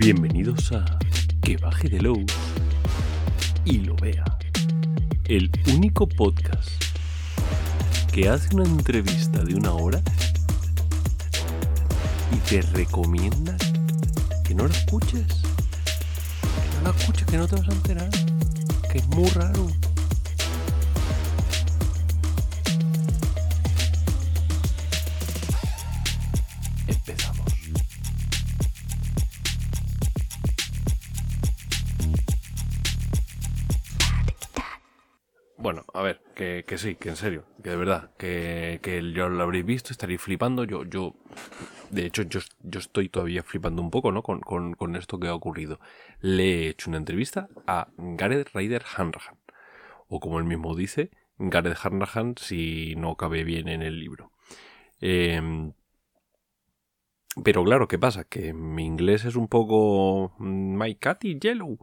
Bienvenidos a Que baje de low y lo vea. El único podcast que hace una entrevista de una hora y te recomienda que no la escuches. Que no la escuches, que no te vas a enterar. Que es muy raro. Que, sí, que en serio, que de verdad, que, que ya lo habréis visto, estaréis flipando. Yo, yo, de hecho, yo, yo estoy todavía flipando un poco, ¿no? Con, con, con esto que ha ocurrido. Le he hecho una entrevista a Gareth Ryder Hanrahan. O como él mismo dice, Gareth Hanrahan si no cabe bien en el libro. Em, pero claro, ¿qué pasa? Que mi inglés es un poco mm, My Cat y Yellow.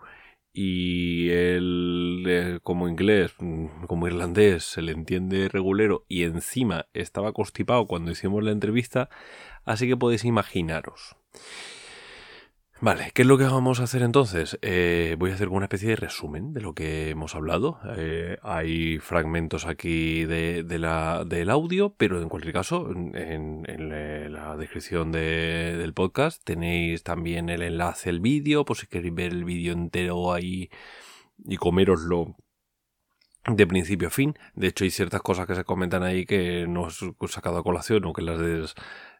Y él, eh, como inglés, mm, como irlandés, se le entiende regulero y encima estaba constipado cuando hicimos la entrevista, así que podéis imaginaros. Vale, ¿qué es lo que vamos a hacer entonces? Eh, voy a hacer una especie de resumen de lo que hemos hablado. Eh, hay fragmentos aquí de, la, del audio, pero en cualquier caso, en, la descripción de- del podcast tenéis también el enlace al vídeo, por si queréis ver el vídeo entero ahí y coméroslo de principio a fin. De hecho, hay ciertas cosas que se comentan ahí que no he sacado a colación o que las des-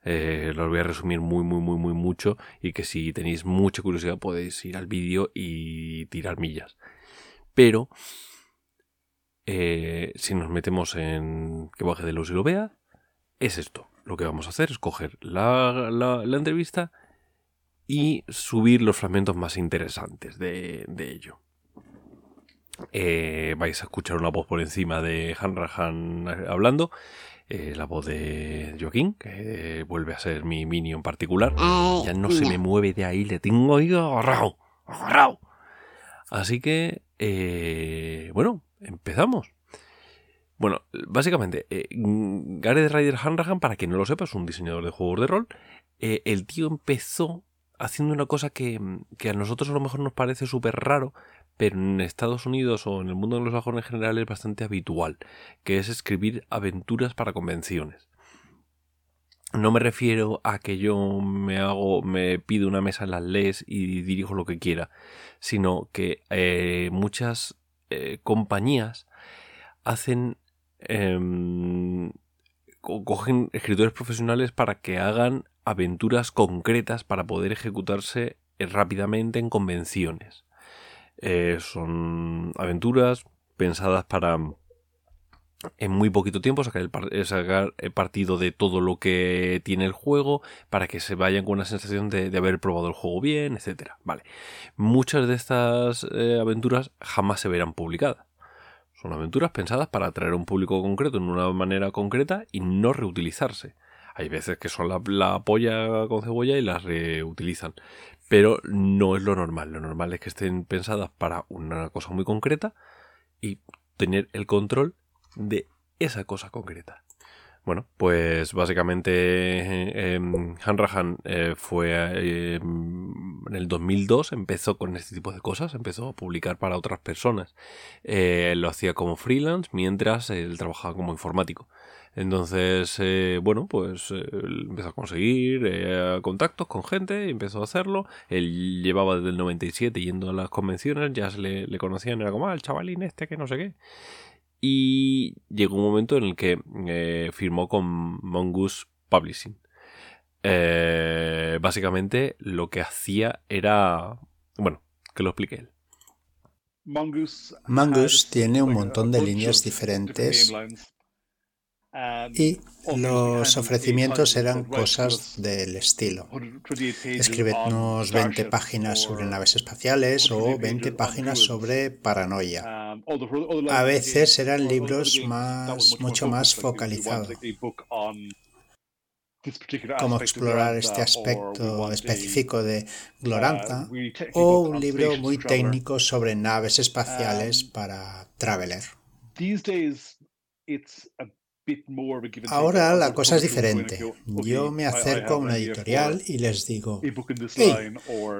eh, las voy a resumir muy, muy, muy, muy mucho y que si tenéis mucha curiosidad podéis ir al vídeo y tirar millas. Pero, eh, si nos metemos en que baje de luz y lo vea, es esto. Lo que vamos a hacer es coger la, la- entrevista y subir los fragmentos más interesantes de, de ello. Eh, vais a escuchar una voz por encima de Hanrahan hablando, eh, la voz de Joaquín, que vuelve a ser mi minion particular. Ya no se me mueve de ahí, le tengo ahí agarrado, agarrado. Así que, eh, bueno, empezamos. Bueno, básicamente, eh, Gareth Ryder Hanrahan, para quien no lo sepa, es un diseñador de juegos de rol. Eh, el tío empezó haciendo una cosa que, que a nosotros a lo mejor nos parece súper raro, pero en Estados Unidos o en el mundo anglosajón en general es bastante habitual, que es escribir aventuras para convenciones. No me refiero a que yo me hago, me pido una mesa en las leyes y dirijo lo que quiera, sino que eh, muchas eh, compañías hacen em, co- cogen escritores profesionales para que hagan aventuras concretas para poder ejecutarse eh, rápidamente en convenciones. Eh, son aventuras pensadas para en muy poquito tiempo sacar el, eh, sacar el partido de todo lo que tiene el juego para que se vayan con una sensación de, de haber probado el juego bien, etcétera. Vale. Muchas de estas eh, aventuras jamás se verán publicadas. Son aventuras pensadas para atraer a un público concreto en una manera concreta y no reutilizarse. Hay veces que son la, la polla con cebolla y las reutilizan. Pero no es lo normal. Lo normal es que estén pensadas para una cosa muy concreta y tener el control de esa cosa concreta. Bueno, pues básicamente eh, em, Hanrahan eh, fue eh, en el 2002, empezó con este tipo de cosas, empezó a publicar para otras personas. Lo hacía como freelance mientras él trabajaba como informático. Entonces, eh, bueno, pues eh, empezó a conseguir eh, contactos con gente, y empezó a hacerlo. Él llevaba desde el 97 yendo a las convenciones, ya se le, le conocían, era como, ah, el chavalín este que no sé qué. Y llegó un momento en el que eh, firmó con Mongoose Publishing. Eh, básicamente lo que hacía era... Bueno, que lo explique él. Mongoose tiene un montón de líneas diferentes y los ofrecimientos eran cosas del estilo. Escribednos 20 páginas sobre naves espaciales o 20 páginas sobre paranoia. A veces eran libros más, mucho más focalizados, como explorar este aspecto específico de Glorantha, o un libro muy técnico sobre naves espaciales para Traveler. Ahora la cosa es diferente. Yo me acerco a una editorial y les digo, hey,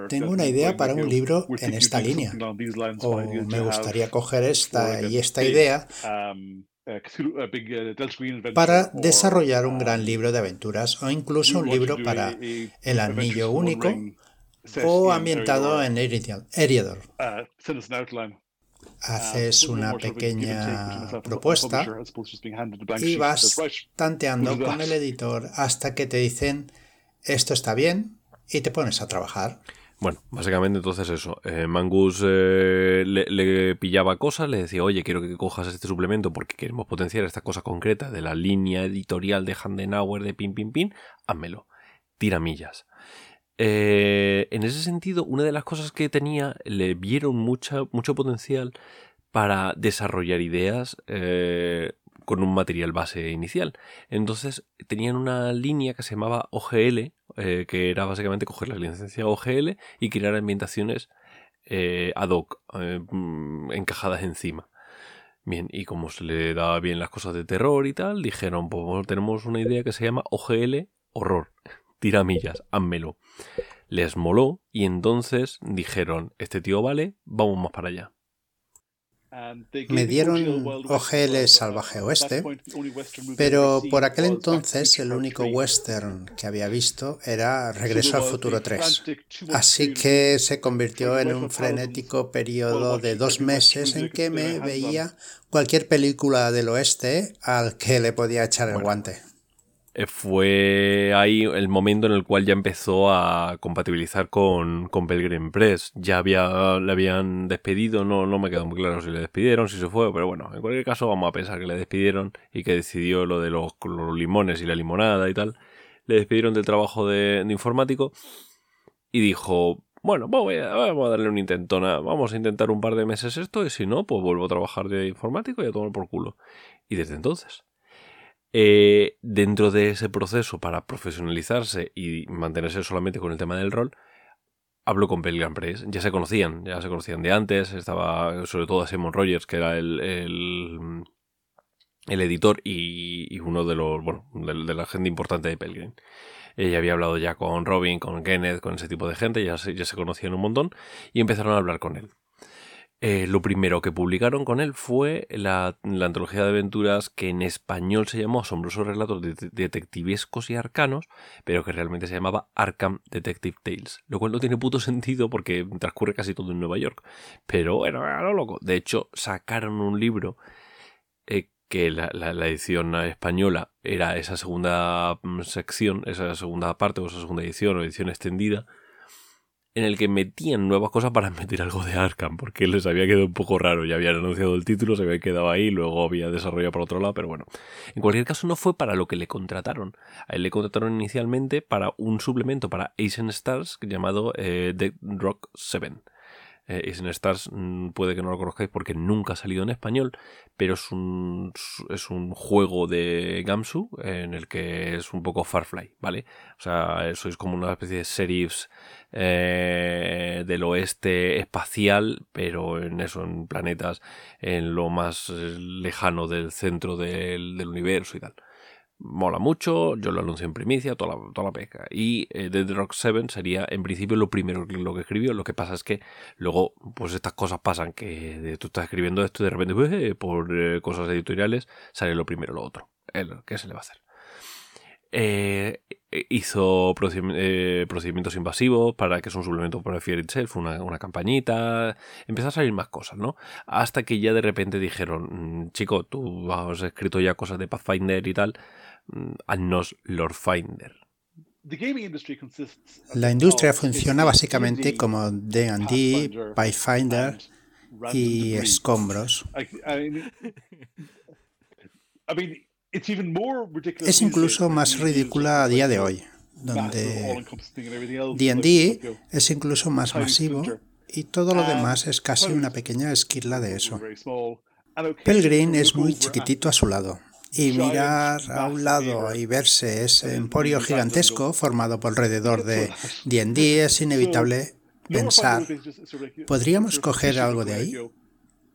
tengo una idea para un libro en esta línea. O me gustaría coger esta y esta idea para desarrollar un gran libro de aventuras o incluso un libro para el anillo único o ambientado en Eriador haces una pequeña propuesta y vas tanteando con el editor hasta que te dicen esto está bien y te pones a trabajar. Bueno, básicamente entonces eso. Eh, Mangus eh, le, pillaba cosas, le decía, oye, quiero que cojas este suplemento porque queremos potenciar esta cosa concreta de la línea editorial de Handenauer de pin, pin, pin, házmelo. Tira millas. Eh, en ese sentido, una de las cosas que tenía, le vieron mucho potencial para desarrollar ideas eh, con un material base inicial. Entonces tenían una línea que se llamaba OGL, eh, que era básicamente coger la licencia OGL y crear ambientaciones ad hoc, mm, encajadas encima. Bien, y como se le daba bien las cosas de terror y tal, dijeron, pues tenemos una idea que se llama OGL horror tiramillas, házmelo. Les moló y entonces dijeron, este tío vale, vamos más para allá. Me dieron OGL Salvaje Oeste, pero por aquel entonces el único western que había visto era Regreso al Futuro 3. Así que se convirtió en un frenético periodo de dos meses en que me veía cualquier película del oeste al que le podía echar el guante. Eh, fue ahí el momento en el cual ya empezó a compatibilizar con, con Belgrade Press. Ya había, le habían despedido, no, no me quedó muy claro si le despidieron, si se fue, pero bueno, en cualquier caso vamos a pensar que le despidieron y que decidió lo de los, limones y la limonada y tal. Le despidieron del trabajo de, informático y dijo, bueno, vamos a, vamos a darle un intento, vamos a intentar un par de meses esto y si no, pues vuelvo a trabajar de informático y a tomar por culo. Y desde entonces eh, dentro de ese proceso para profesionalizarse y mantenerse solamente con el tema del rol, hablo con Pelgrim Press. Ya se conocían, ya se conocían de antes. Estaba sobre todo a Simon Rogers, que era el, el, editor y, uno de los, bueno, de, la gente importante de Pelgrim. Ella había hablado ya con Robin, con Kenneth, con ese tipo de gente, ya ya se conocían un montón y empezaron a hablar con él. Eh, lo primero que publicaron con él fue la, antología de aventuras que en español se llamó Asombrosos Relatos Detectivescos y Arcanos, pero que realmente se llamaba Arkham Detective Tales, lo cual no tiene puto sentido porque transcurre casi todo en Nueva York. Pero bueno, era lo loco. De hecho, sacaron un libro eh, que la, la, edición española era esa segunda mm, sección, esa segunda parte o esa segunda edición o edición extendida en el que metían nuevas cosas para meter algo de Arkham, porque les había quedado un poco raro, ya habían anunciado el título, se había quedado ahí, luego había desarrollado por otro lado, pero bueno. En cualquier caso no fue para lo que le contrataron. A él le contrataron inicialmente para un suplemento para Asian Stars llamado Dead Rock 7 eh, Stars mm, puede que no lo conozcáis porque nunca ha salido en español, pero es un, es un juego de Gamsu en el que es un poco Farfly, ¿vale? O sea, sois como una especie de serifs eh, del oeste espacial, pero en eso, en planetas, en lo más lejano del centro del, del universo y tal mola mucho, yo lo anuncio en primicia, toda la, toda la pesca. Y eh, Dead Rock 7 sería en principio lo primero lo que escribió. Lo que pasa es que luego, pues estas cosas pasan, que tú estás escribiendo esto y de repente, pues, eh, por eh, cosas editoriales, sale lo primero lo otro. ¿Qué se le va a hacer? hizo procedimientos invasivos para que es un suplemento para Fear Itself, una, una campañita. Empezó a salir más cosas, ¿no? Hasta que ya de repente dijeron, mm, chico, tú has escrito ya cosas de Pathfinder y tal Annos Lord Finder. La industria funciona básicamente como D&D, Pathfinder y escombros. Es incluso más ridícula a día de hoy, donde D&D es incluso más masivo y todo lo demás es casi una pequeña esquirla de eso. Pelgrim es muy chiquitito a su lado y mirar a un lado y verse ese emporio gigantesco formado por alrededor de D&D es inevitable pensar, ¿podríamos coger algo de ahí?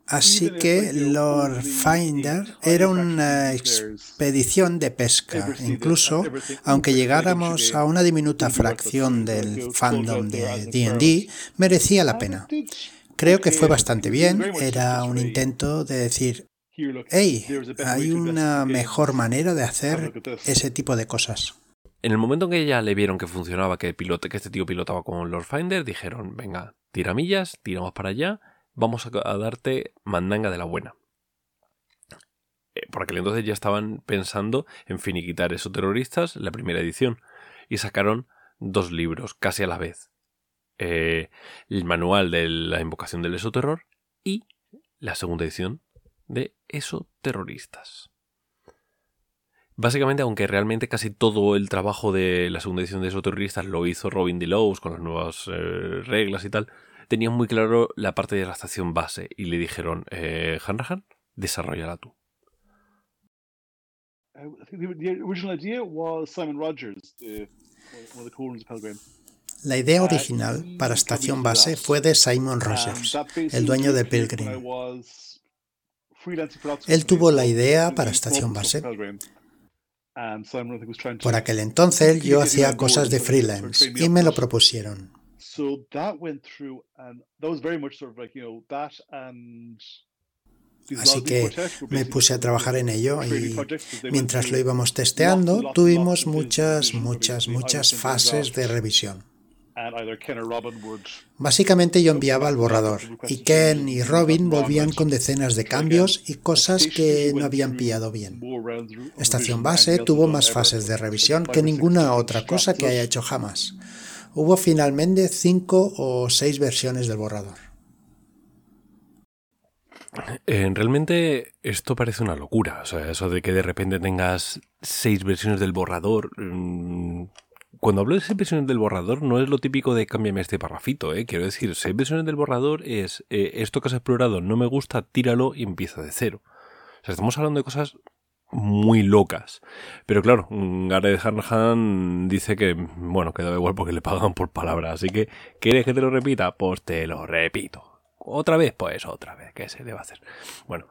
Así que Lord Finder era una expedición de pesca. Incluso, aunque llegáramos a una diminuta fracción del fandom de D&D, merecía la pena. Creo que fue bastante bien. Era un intento de decir, hey, hay una mejor manera de hacer ese tipo de cosas. En el momento en que ya le vieron que funcionaba, que, pilote, que este tío pilotaba con Lord Finder, dijeron, venga, tiramillas, tiramos para allá vamos a, darte mandanga de la buena. Eh, por aquel entonces ya estaban pensando en finiquitar esos terroristas, la primera edición, y sacaron dos libros casi a la vez. Eh, el manual de la invocación del esoterror y la segunda edición de esoterroristas. Básicamente, aunque realmente casi todo el trabajo de la segunda edición de esoterroristas lo hizo Robin DeLows con las nuevas eh, reglas y tal, tenían muy claro la parte de la estación base y le dijeron, eh, Hanrahan, desarrollala tú. La idea original para estación base fue de Simon Rogers, el dueño de Pilgrim. Él tuvo la idea para estación base. Por aquel entonces yo hacía cosas de freelance y me lo propusieron. Así que me puse a trabajar en ello y mientras lo íbamos testeando tuvimos muchas, muchas, muchas fases de revisión. Básicamente yo enviaba el borrador y Ken y Robin volvían con decenas de cambios y cosas que no habían pillado bien. Estación base tuvo más fases de revisión que ninguna otra cosa que haya hecho jamás hubo finalmente cinco o seis versiones del borrador. Eh, realmente esto parece una locura. O sea, eso de que de repente tengas seis versiones del borrador. Mm, cuando hablo de seis versiones del borrador, no es lo típico de cámbiame este parrafito, ¿eh? Quiero decir, seis versiones del borrador es eh, esto que has explorado no me gusta, tíralo y empieza de cero. O sea, estamos hablando de cosas muy locas. Pero claro, Gareth Hanrahan dice que, bueno, que da igual porque le pagan por palabras. Así que, ¿quieres que te lo repita? Pues te lo repito. ¿Otra vez? Pues otra vez. ¿Qué se debe hacer? Bueno.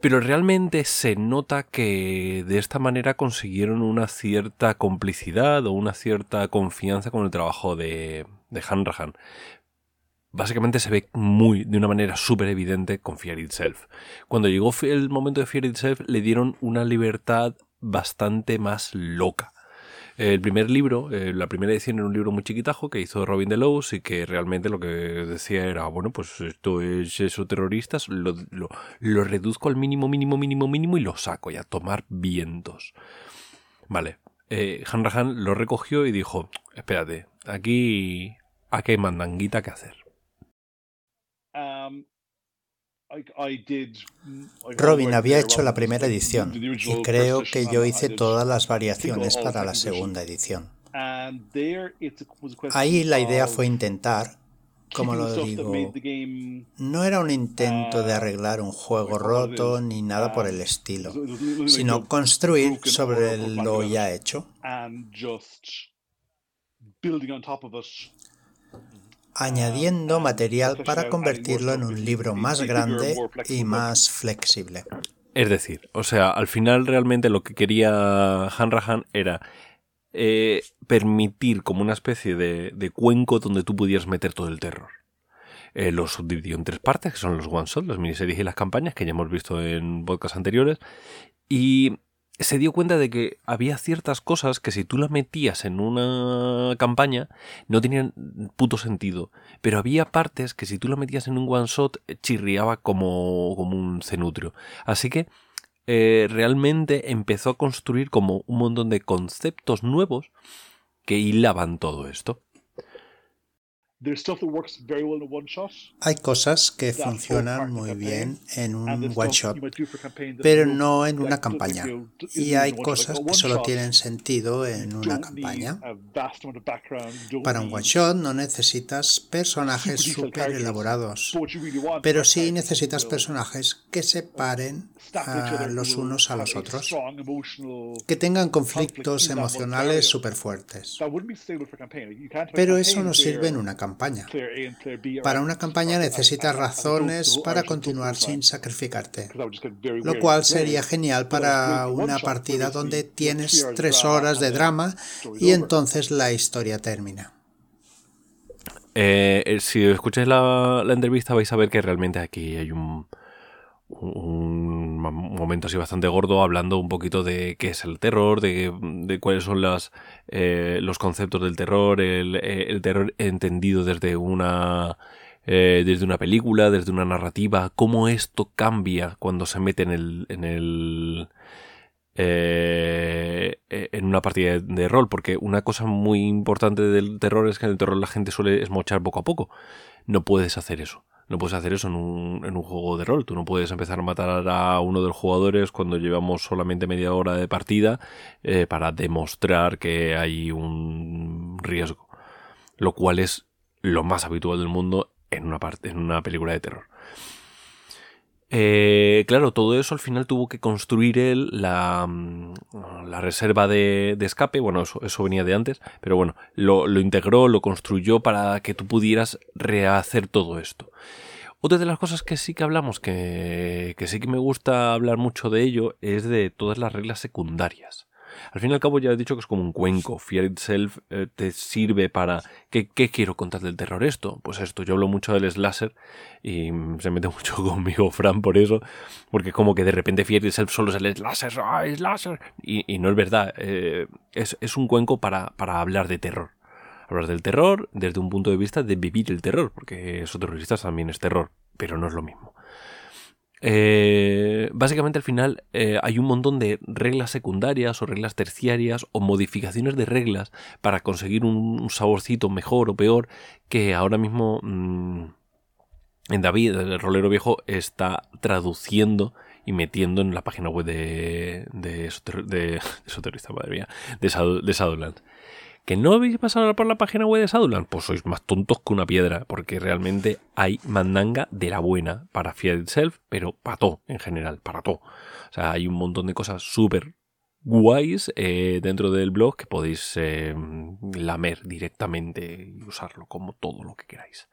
Pero realmente se nota que de esta manera consiguieron una cierta complicidad o una cierta confianza con el trabajo de, de Hanrahan básicamente se ve muy, de una manera súper evidente con Fear Itself. Cuando llegó el momento de Fear Itself, le dieron una libertad bastante más loca. El primer libro, eh, la primera edición era un libro muy chiquitajo que hizo Robin DeLows y que realmente lo que decía era, bueno, pues esto es eso terroristas, lo, lo reduzco al mínimo, mínimo, mínimo, mínimo y lo saco y a tomar vientos. Vale, eh, Hanrahan lo recogió y dijo, espérate, aquí, aquí hay mandanguita que hacer. Robin había hecho la primera edición y creo que yo hice todas las variaciones para la segunda edición. Ahí la idea fue intentar, como lo digo, no era un intento de arreglar un juego roto ni nada por el estilo, sino construir sobre lo ya hecho añadiendo material para convertirlo en un libro más grande y más flexible. Es decir, o sea, al final realmente lo que quería Hanrahan era eh, permitir como una especie de, cuenco donde tú pudieras meter todo el terror. Eh, lo subdividió en tres partes, que son los one-shot, las miniseries y las campañas, que ya hemos visto en podcasts anteriores. Y se dio cuenta de que había ciertas cosas que si tú las metías en una campaña no tenían puto sentido. Pero había partes que si tú las metías en un one shot chirriaba como, como un cenutrio. Así que eh, realmente empezó a construir como un montón de conceptos nuevos que hilaban todo esto. Hay cosas que funcionan muy bien en un one shot, pero no en una campaña. Y hay cosas que solo tienen sentido en una campaña. Para un one shot no necesitas personajes súper elaborados, pero sí necesitas personajes que separen a los unos a los otros, que tengan conflictos emocionales súper fuertes. Pero eso no sirve en una campaña campaña. Para una campaña necesitas razones para continuar sin sacrificarte, lo cual sería genial para una partida donde tienes tres horas de drama y entonces la historia termina. Eh, eh, si escucháis la, la entrevista vais a ver que realmente aquí hay un, un momento así bastante gordo hablando un poquito de qué es el terror, de, cuáles son las, eh, los conceptos del terror, el, eh, terror entendido desde una, eh, desde una película, desde una narrativa, cómo esto cambia cuando se mete en el, en el en una partida de, rol, porque una cosa muy importante del terror es que en el terror la gente suele esmochar poco a poco. No puedes hacer eso. No puedes hacer eso en un, en un juego de rol. Tú no puedes empezar a matar a uno de los jugadores cuando llevamos solamente media hora de partida eh, para demostrar que hay un riesgo. Lo cual es lo más habitual del mundo en una, parte, en una película de terror. Eh, claro, todo eso al final tuvo que construir él la, mm, la reserva de, escape. Bueno, eso, venía de antes, pero bueno, lo, integró, lo construyó para que tú pudieras rehacer todo esto. Otra de las cosas que sí que hablamos, que sí que me gusta hablar mucho de ello, es de todas las reglas secundarias. Al fin y al cabo ya he dicho que es como un cuenco. Fear Itself eh, te sirve para... ¿Qué, quiero contar del terror esto? Pues esto, yo hablo mucho del slasher y se mete mucho conmigo Fran por eso, porque como que de repente Fear Itself solo es el slasher, ¡ah, slasher! Y, no es verdad, eh, es, es, un cuenco para, para hablar de terror. Hablar del terror desde un punto de vista de vivir el terror, porque eso terroristas también es terror, pero no es lo mismo. Eh, básicamente al final eh, hay un montón de reglas secundarias o reglas terciarias o modificaciones de reglas para conseguir un, saborcito mejor o peor que ahora mismo mm, en David, el rolero viejo, está traduciendo y metiendo en la página web de, de, de, madre mía, de, de. ¿Que no habéis pasado por la página web de Shadowlands? Pues sois más tontos que una piedra, porque realmente hay mandanga de la buena para Fear Itself, pero para todo en general, para todo. O sea, hay un montón de cosas súper guays eh, dentro del blog que podéis eh, lamer directamente y usarlo como todo lo que queráis.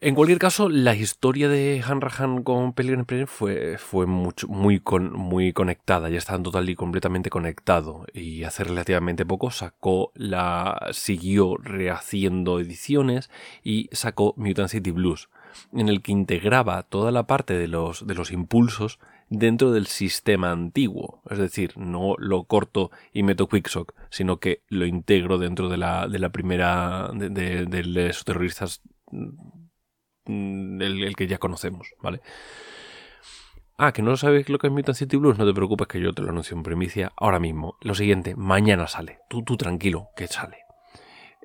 En cualquier caso, la historia de Hanrahan con Pellegrin fue, fue mucho, muy, muy conectada, ya estaban total y completamente conectado. Y hace relativamente poco sacó la. siguió rehaciendo ediciones y sacó Mutant City Blues, en el que integraba toda la parte de los, de los impulsos dentro del sistema antiguo. Es decir, no lo corto y meto Quicksock, sino que lo integro dentro de la, de la primera. de, de los terroristas Mm, el, que ya conocemos, ¿vale? Ah, que no sabes lo que es Mutant City Blues, no te preocupes que yo te lo anuncio en primicia ahora mismo. Lo siguiente, mañana sale. Tú, tú tranquilo, que sale.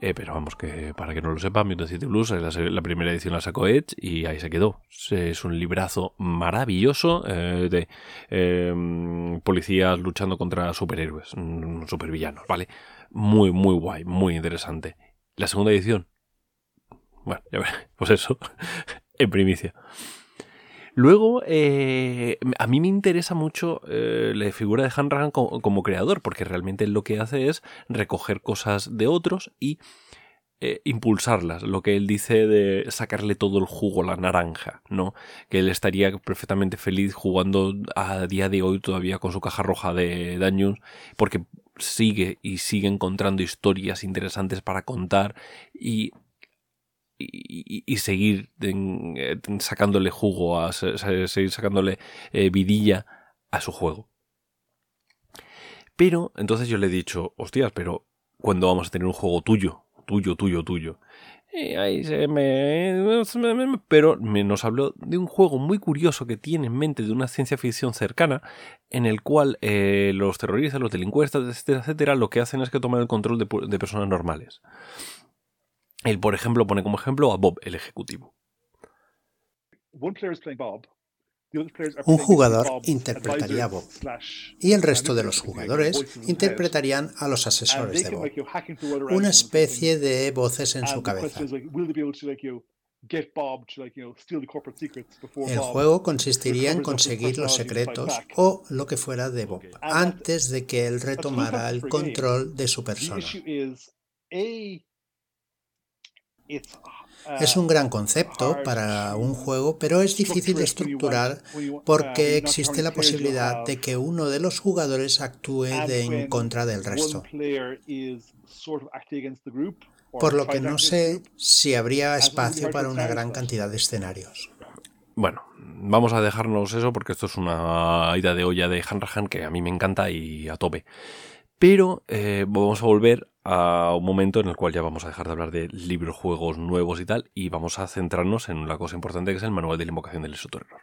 Eh, pero vamos, que para que no lo sepa, Mutant City Blues, la, la, primera edición la sacó Edge y ahí se quedó. Es un librazo maravilloso eh, de em, policías luchando contra superhéroes, mm, supervillanos, ¿vale? Muy, muy guay, muy interesante. La segunda edición, bueno, ya pues eso, en primicia. Luego, eh, a mí me interesa mucho eh, la figura de Han como, creador, porque realmente lo que hace es recoger cosas de otros y eh, impulsarlas. Lo que él dice de sacarle todo el jugo, la naranja, ¿no? Que él estaría perfectamente feliz jugando a día de hoy todavía con su caja roja de Dungeons, porque sigue y sigue encontrando historias interesantes para contar y y, seguir eh, sacándole jugo, a, seguir sacándole eh, vidilla a su juego. Pero entonces yo le he dicho, hostias, pero ¿cuándo vamos a tener un juego tuyo? Tuyo, tuyo, tuyo. Y ahí se me... Pero nos habló de un juego muy curioso que tiene en mente de una ciencia ficción cercana, en el cual eh, los terroristas, los delincuentes, etcétera, etcétera, lo que hacen es que toman el control de personas normales. Él, por ejemplo, pone como ejemplo a Bob, el ejecutivo. Un jugador interpretaría a Bob. y el resto de los jugadores interpretarían a los asesores de Bob, una especie de voces en su cabeza. El juego consistiría en conseguir los secretos o lo que fuera de Bob antes de que él retomara el control de su persona. Es un gran concepto para un juego, pero es difícil de estructurar porque existe la posibilidad de que uno de los jugadores actúe en contra del resto. Por lo que no sé si habría espacio para una gran cantidad de escenarios. Bueno, vamos a dejarnos eso porque esto es una ida de olla de Hanrahan que a mí me encanta y a tope. Pero eh, vamos a volver a un momento en el cual ya vamos a dejar de hablar de libros, juegos nuevos y tal, y vamos a centrarnos en la cosa importante que es el manual de la invocación del esoterror.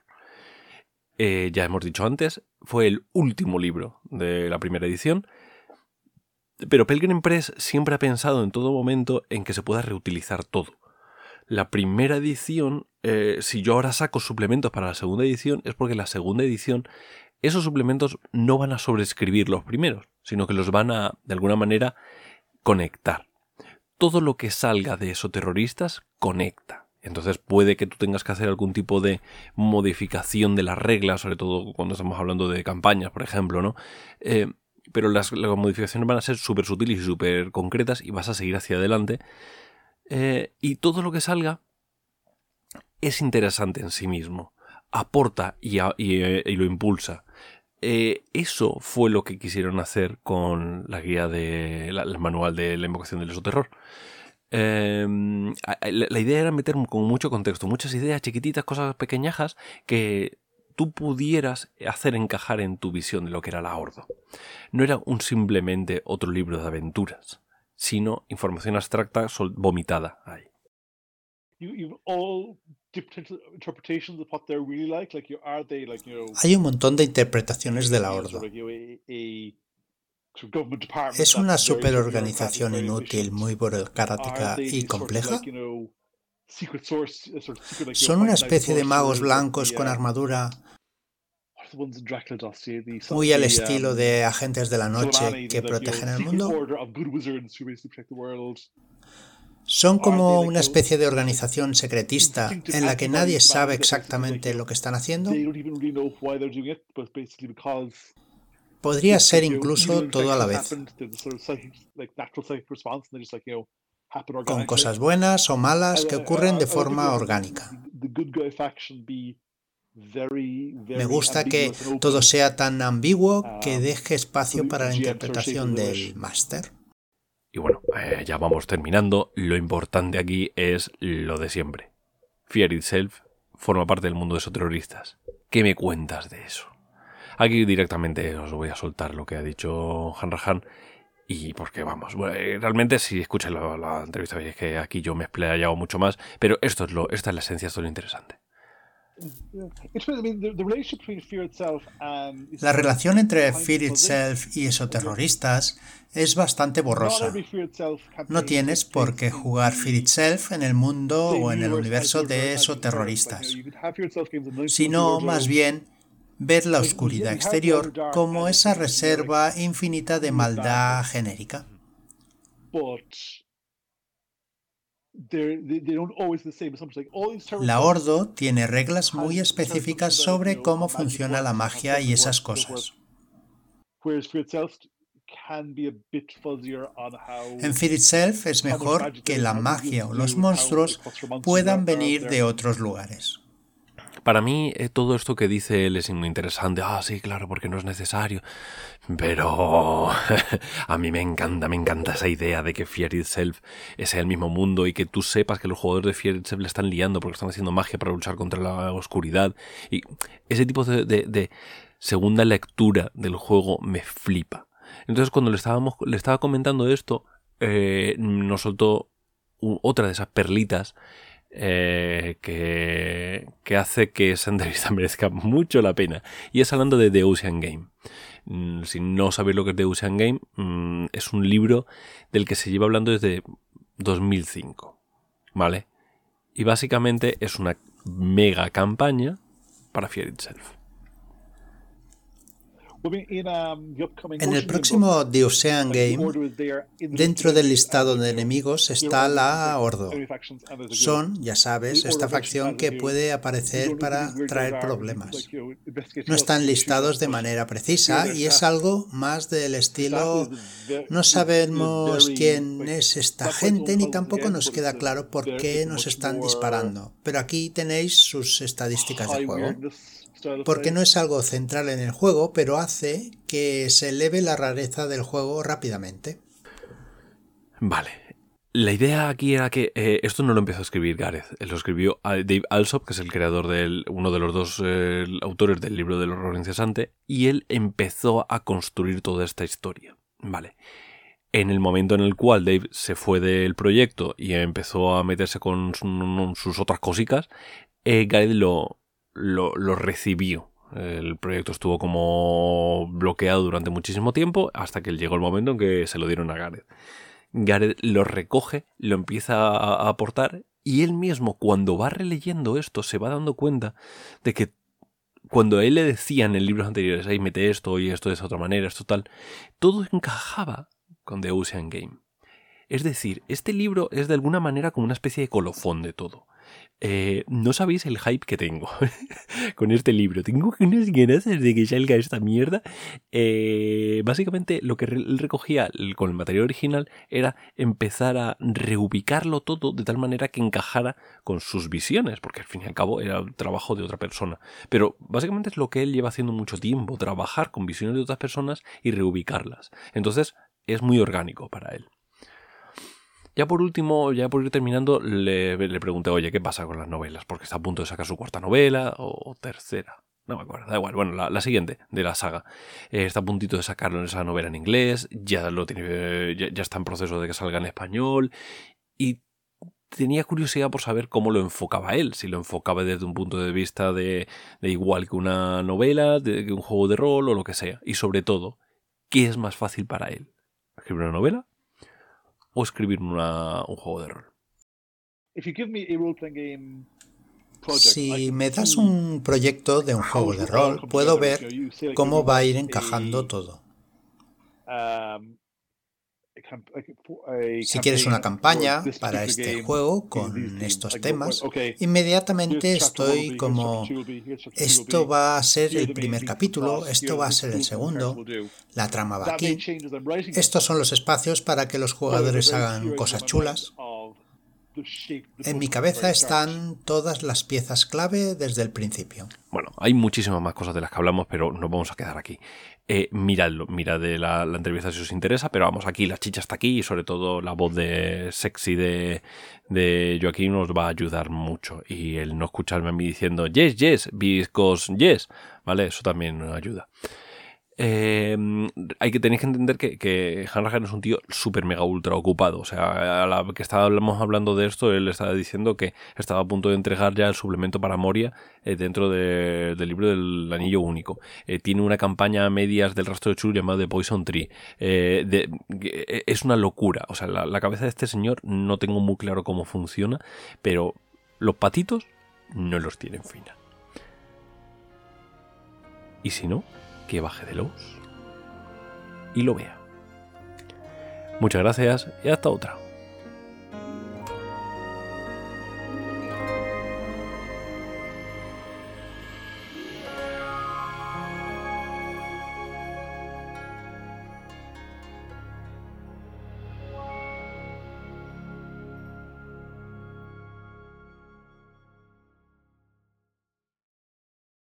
Eh, ya hemos dicho antes, fue el último libro de la primera edición, pero Pelgrim Press siempre ha pensado en todo momento en que se pueda reutilizar todo. La primera edición, eh, si yo ahora saco suplementos para la segunda edición, es porque la segunda edición esos suplementos no van a sobreescribir los primeros, sino que los van a, de alguna manera, conectar. Todo lo que salga de esos terroristas conecta. Entonces puede que tú tengas que hacer algún tipo de modificación de las reglas, sobre todo cuando estamos hablando de campañas, por ejemplo, ¿no? Eh, pero las, modificaciones van a ser súper sutiles y súper concretas y vas a seguir hacia adelante. Eh, y todo lo que salga es interesante en sí mismo. Aporta y, eh, y lo impulsa. Eh, eso fue lo que quisieron hacer con la guía del de, manual de la invocación del esoterror. Em, la, idea era meter con mucho contexto, muchas ideas chiquititas, cosas pequeñajas que tú pudieras hacer encajar en tu visión de lo que era la Ordo. No era un simplemente otro libro de aventuras, sino información abstracta vomitada ahí. Hay un montón de interpretaciones de la Ordo. ¿Es una superorganización inútil, muy burocrática y compleja? ¿Son una especie de magos blancos con armadura muy al estilo de agentes de la noche que protegen el mundo? Son como una especie de organización secretista en la que nadie sabe exactamente lo que están haciendo. Podría ser incluso todo a la vez. Con cosas buenas o malas que ocurren de forma orgánica. Me gusta que todo sea tan ambiguo que deje espacio para la interpretación del máster. Y bueno, eh, ya vamos terminando. Lo importante aquí es lo de siempre. Fear Itself forma parte del mundo de esos terroristas. ¿Qué me cuentas de eso? Aquí directamente os voy a soltar lo que ha dicho Hanrahan. Y porque vamos, eh, realmente si escucháis la, entrevista veis que aquí yo me he explayado mucho más, pero esto es lo, esta es la esencia, esto es lo interesante. La relación entre Fear Itself y esos terroristas es bastante borrosa. No tienes por qué jugar Fear Itself en el mundo o en el universo de esos terroristas, sino más bien ver la oscuridad exterior como esa reserva infinita de maldad genérica. La Ordo tiene reglas muy específicas sobre cómo funciona la magia y esas cosas. En Fear Itself es mejor que la magia o los monstruos puedan venir de otros lugares. Para mí, eh, todo esto que dice él es muy interesante. Ah, sí, claro, porque no es necesario. Pero a mí me encanta, me encanta esa idea de que Fear Itself es el mismo mundo y que tú sepas que los jugadores de Fear Itself le están liando porque están haciendo magia para luchar contra la oscuridad. Y ese tipo de, segunda lectura del juego me flipa. Entonces, cuando le, estábamos, le estaba comentando esto, eh, nos soltó otra de esas perlitas eh, que, hace que esa entrevista merezca mucho la pena. Y es hablando de The Ocean Game. Mm, si no sabéis lo que es The Ocean Game, mm, es un libro del que se lleva hablando desde 2005. ¿Vale? Y básicamente es una mega campaña para Fear Itself. En el próximo The Ocean Game, dentro del listado de enemigos está la Ordo. Son, ya sabes, esta facción que puede aparecer para traer problemas. No están listados de manera precisa y es algo más del estilo no sabemos quién es esta gente ni tampoco nos queda claro por qué nos están disparando. Pero aquí tenéis sus estadísticas de juego porque no es algo central en el juego, pero hace que se eleve la rareza del juego rápidamente. Vale. La idea aquí era que eh, esto no lo empezó a escribir Gareth, lo escribió Dave Alsop, que es el creador de uno de los dos eh, autores del libro del horror incesante, y él empezó a construir toda esta historia. Vale. En el momento en el cual Dave se fue del proyecto y empezó a meterse con sus otras cositas, eh, Gareth lo, lo, recibió. El proyecto estuvo como bloqueado durante muchísimo tiempo hasta que llegó el momento en que se lo dieron a Gareth. Gareth lo recoge, lo empieza a aportar y él mismo cuando va releyendo esto se va dando cuenta de que cuando él le decían en libros anteriores, ahí mete esto y esto de esa otra manera, esto tal, todo encajaba con The Ocean Game. Es decir, este libro es de alguna manera como una especie de colofón de todo. Eh, no sabéis el hype que tengo con este libro. Tengo unas ganas de que salga esta mierda. Eh, básicamente lo que recogía con el material original era empezar a reubicarlo todo de tal manera que encajara con sus visiones, porque al fin y al cabo era el trabajo de otra persona. Pero básicamente es lo que él lleva haciendo mucho tiempo, trabajar con visiones de otras personas y reubicarlas. Entonces es muy orgánico para él. Ya por último, ya por ir terminando, le, pregunté, oye, ¿qué pasa con las novelas? Porque está a punto de sacar su cuarta novela o, tercera. No me acuerdo, da igual. Bueno, la, siguiente de la saga. Eh, está a puntito de sacarlo en esa novela en inglés. Ya lo tiene, ya, está en proceso de que salga en español. Y tenía curiosidad por saber cómo lo enfocaba él, si lo enfocaba desde un punto de vista de, de igual que una novela, de, que un juego de rol o lo que sea. Y sobre todo, ¿qué es más fácil para él? ¿Escribir una novela o escribir una, un juego de rol. Si me das un proyecto de un juego de rol, puedo ver cómo va a ir encajando todo. Um, si quieres una campaña para este juego con estos temas, inmediatamente estoy como, esto va a ser el primer capítulo, esto va a ser el segundo, la trama va aquí. Estos son los espacios para que los jugadores hagan cosas chulas. En mi cabeza están todas las piezas clave desde el principio. Bueno, hay muchísimas más cosas de las que hablamos, pero nos vamos a quedar aquí. Eh, miradlo, mirad de la, entrevista si os interesa, pero vamos, aquí la chicha está aquí y sobre todo la voz de sexy de, Joaquín nos va a ayudar mucho. Y el no escucharme a mí diciendo yes, yes, because yes, ¿vale? Eso también ayuda. Eh, hay que tenéis que entender que, que Hanrahan es un tío súper mega ultra ocupado. O sea, a la que estábamos hablando de esto, él estaba diciendo que estaba a punto de entregar ya el suplemento para Moria eh, dentro del libro del Anillo Único. Eh, tiene una campaña a medias del rastro de Chul llamado The Poison Tree. Eh, es una locura. O sea, la, la cabeza de este señor no tengo muy claro cómo funciona, pero los patitos no los tienen fina. Y si no, que baje de luz y lo vea. Muchas gracias y hasta otra.